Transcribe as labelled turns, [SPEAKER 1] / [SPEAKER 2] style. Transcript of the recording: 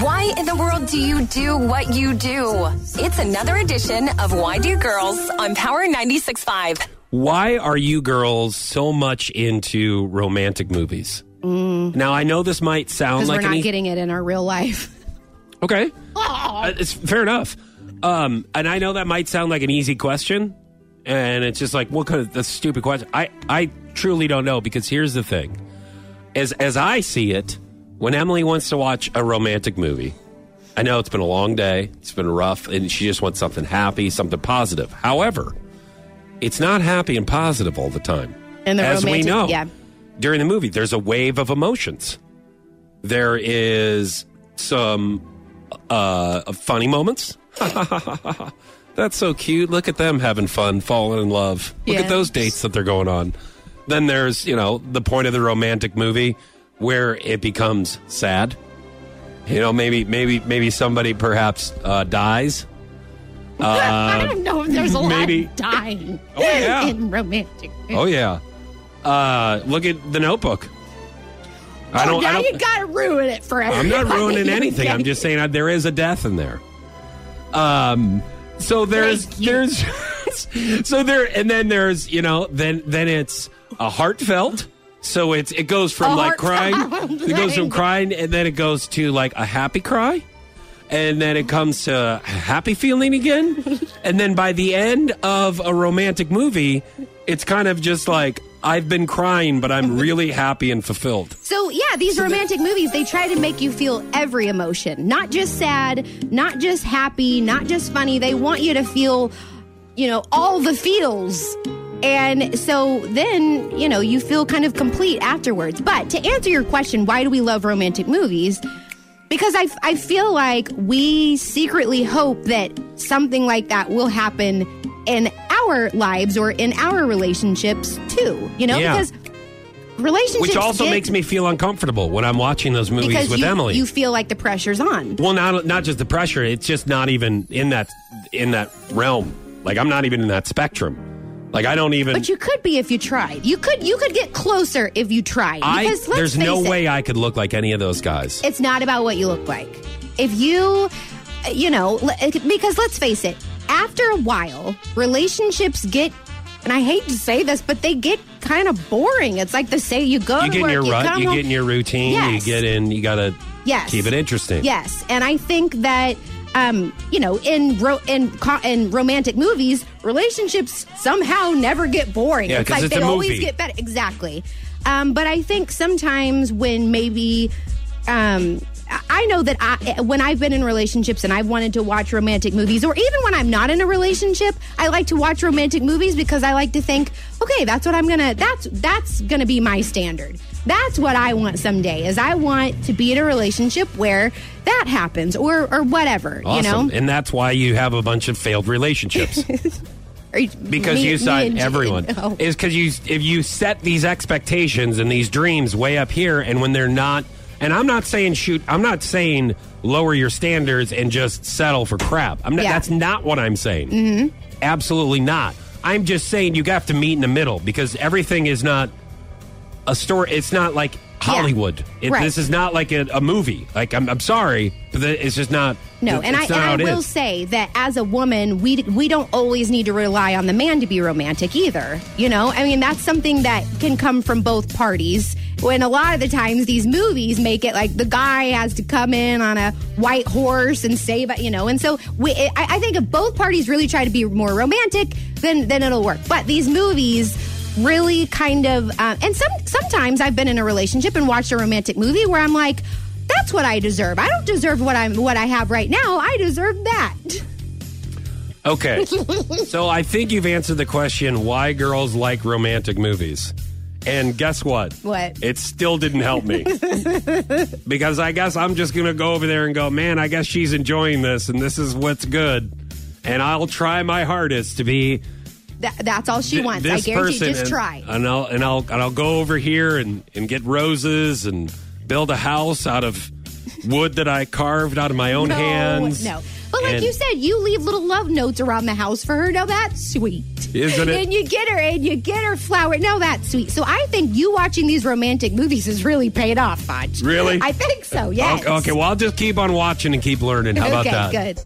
[SPEAKER 1] Why in the world do you do what you do? It's another edition of Why Do Girls on Power 96.5.
[SPEAKER 2] Why are you girls so much into romantic movies? Now, I know this might sound like
[SPEAKER 3] we're not
[SPEAKER 2] an e-
[SPEAKER 3] getting it in our real life.
[SPEAKER 2] Okay. Uh, it's fair enough. Um, and I know that might sound like an easy question. And it's just like, what kind of that's a stupid question? I, I truly don't know because here's the thing. As as I see it, when Emily wants to watch a romantic movie, I know it's been a long day, it's been rough, and she just wants something happy, something positive. However, it's not happy and positive all the time.
[SPEAKER 3] And the
[SPEAKER 2] As we
[SPEAKER 3] romantic-
[SPEAKER 2] know,
[SPEAKER 3] yeah.
[SPEAKER 2] during the movie, there's a wave of emotions. There is some uh, funny moments. That's so cute. Look at them having fun, falling in love. Look at those dates that they're going on. Then there's, you know, the point of the romantic movie where it becomes sad. You know, maybe, maybe, maybe somebody perhaps uh, dies.
[SPEAKER 3] I don't know if there's a
[SPEAKER 2] maybe-
[SPEAKER 3] lot dying
[SPEAKER 2] Oh, yeah.
[SPEAKER 3] in romantic.
[SPEAKER 2] Oh yeah. Uh, look at the Notebook. I
[SPEAKER 3] Oh,
[SPEAKER 2] don't.
[SPEAKER 3] now
[SPEAKER 2] I don't
[SPEAKER 3] you gotta ruin it for
[SPEAKER 2] I'm not ruining anything. I'm just saying uh, there is a death in there. Um. So there's there's so there and then there's you know then then it's a heartfelt. So it's it goes from
[SPEAKER 3] A
[SPEAKER 2] like crying, it goes from crying, and then it goes to like a happy cry, and then it comes to a happy feeling again, and then by the end of a romantic movie, it's kind of just like I've been crying, but I'm really happy and fulfilled.
[SPEAKER 3] So yeah, these romantic movies they try to make you feel every emotion, not just sad, not just happy, not just funny. They want you to feel, you know, all the feels. And so then, you know, you feel kind of complete afterwards. But to answer your question, why do we love romantic movies? Because I, I feel like we secretly hope that something like that will happen in our lives or in our relationships too. You know,
[SPEAKER 2] Yeah.
[SPEAKER 3] because relationships
[SPEAKER 2] Which also
[SPEAKER 3] get-
[SPEAKER 2] makes me feel uncomfortable when I'm watching those movies with
[SPEAKER 3] you,
[SPEAKER 2] Emily.
[SPEAKER 3] you feel like the pressure's on.
[SPEAKER 2] well, not not just the pressure; it's just not even in that in that realm. Like I'm not even in that spectrum. Like I don't even.
[SPEAKER 3] But you could be if you tried. You could you could get closer if you tried.
[SPEAKER 2] I
[SPEAKER 3] Because let's
[SPEAKER 2] there's no
[SPEAKER 3] it,
[SPEAKER 2] way I could look like any of those guys.
[SPEAKER 3] it's not about what you look like. If you, you know, eh, because let's face it, after a while, relationships get, and I hate to say this, but they get kind of boring. It's like the say you go
[SPEAKER 2] you get in your
[SPEAKER 3] you
[SPEAKER 2] rut. You
[SPEAKER 3] home-
[SPEAKER 2] get in your routine.
[SPEAKER 3] Yes.
[SPEAKER 2] You get in. You gotta
[SPEAKER 3] Yes.
[SPEAKER 2] keep it interesting.
[SPEAKER 3] Yes, and I think that um, you know, in ro- in co- in romantic movies, relationships somehow never get boring.
[SPEAKER 2] Yeah,
[SPEAKER 3] it's like
[SPEAKER 2] it's
[SPEAKER 3] they
[SPEAKER 2] a
[SPEAKER 3] always
[SPEAKER 2] movie.
[SPEAKER 3] get better. Exactly. Um, but I think sometimes when maybe um, I- know that I, eh, when I've been in relationships and I've wanted to watch romantic movies, or even when I'm not in a relationship, I like to watch romantic movies because I like to think, okay, that's what I'm gonna. That's that's gonna be my standard. That's what I want someday. Is I want to be in a relationship where that happens, or or whatever.
[SPEAKER 2] Awesome.
[SPEAKER 3] You know,
[SPEAKER 2] And that's why you have a bunch of failed relationships.
[SPEAKER 3] Or
[SPEAKER 2] because
[SPEAKER 3] me-
[SPEAKER 2] you
[SPEAKER 3] and-
[SPEAKER 2] everyone
[SPEAKER 3] Oh.
[SPEAKER 2] is because you if you set these expectations and these dreams way up here and when they're not and i'm not saying shoot i'm not saying lower your standards and just settle for crap i'm not
[SPEAKER 3] Yeah.
[SPEAKER 2] that's not what i'm saying mm-hmm. absolutely not i'm just saying you have to meet in the middle because everything is not a story it's not like hollywood it,
[SPEAKER 3] Right.
[SPEAKER 2] this is not like a, a movie like I'm, I'm sorry but it's just not
[SPEAKER 3] No, and I and I will
[SPEAKER 2] is.
[SPEAKER 3] say that as a woman, we we don't always need to rely on the man to be romantic either. You know, I mean that's something that can come from both parties. When a lot of the times these movies make it like the guy has to come in on a white horse and save, you know, and so we, I, I think if both parties really try to be more romantic, then then it'll work. But these movies really kind of uh, and some sometimes I've been in a relationship and watched a romantic movie where I'm like that's what I deserve. I don't deserve what I'm what I have right now. I deserve that.
[SPEAKER 2] Okay. so I think you've answered the question why girls like romantic movies. And guess what?
[SPEAKER 3] What?
[SPEAKER 2] It still didn't help me. because I guess I'm just going to go over there and go, man, I guess she's enjoying this and this is what's good. And I'll try my hardest to be
[SPEAKER 3] That, that's all she
[SPEAKER 2] th-
[SPEAKER 3] wants. I guarantee.
[SPEAKER 2] person.
[SPEAKER 3] Just
[SPEAKER 2] and,
[SPEAKER 3] try.
[SPEAKER 2] And I'll, and, I'll, and I'll go over here and, and get roses and build a house out of wood that I carved out of my own
[SPEAKER 3] no,
[SPEAKER 2] hands.
[SPEAKER 3] no. But like
[SPEAKER 2] And-
[SPEAKER 3] you said, you leave little love notes around the house for her. Now that's sweet.
[SPEAKER 2] Isn't it?
[SPEAKER 3] And you get her and you get her flower. No, that's sweet. So I think you watching these romantic movies has really paid off, Fudge.
[SPEAKER 2] Really?
[SPEAKER 3] I think so, yes.
[SPEAKER 2] Okay, okay, well, I'll just keep on watching and keep learning. How about
[SPEAKER 3] okay,
[SPEAKER 2] that?
[SPEAKER 3] good.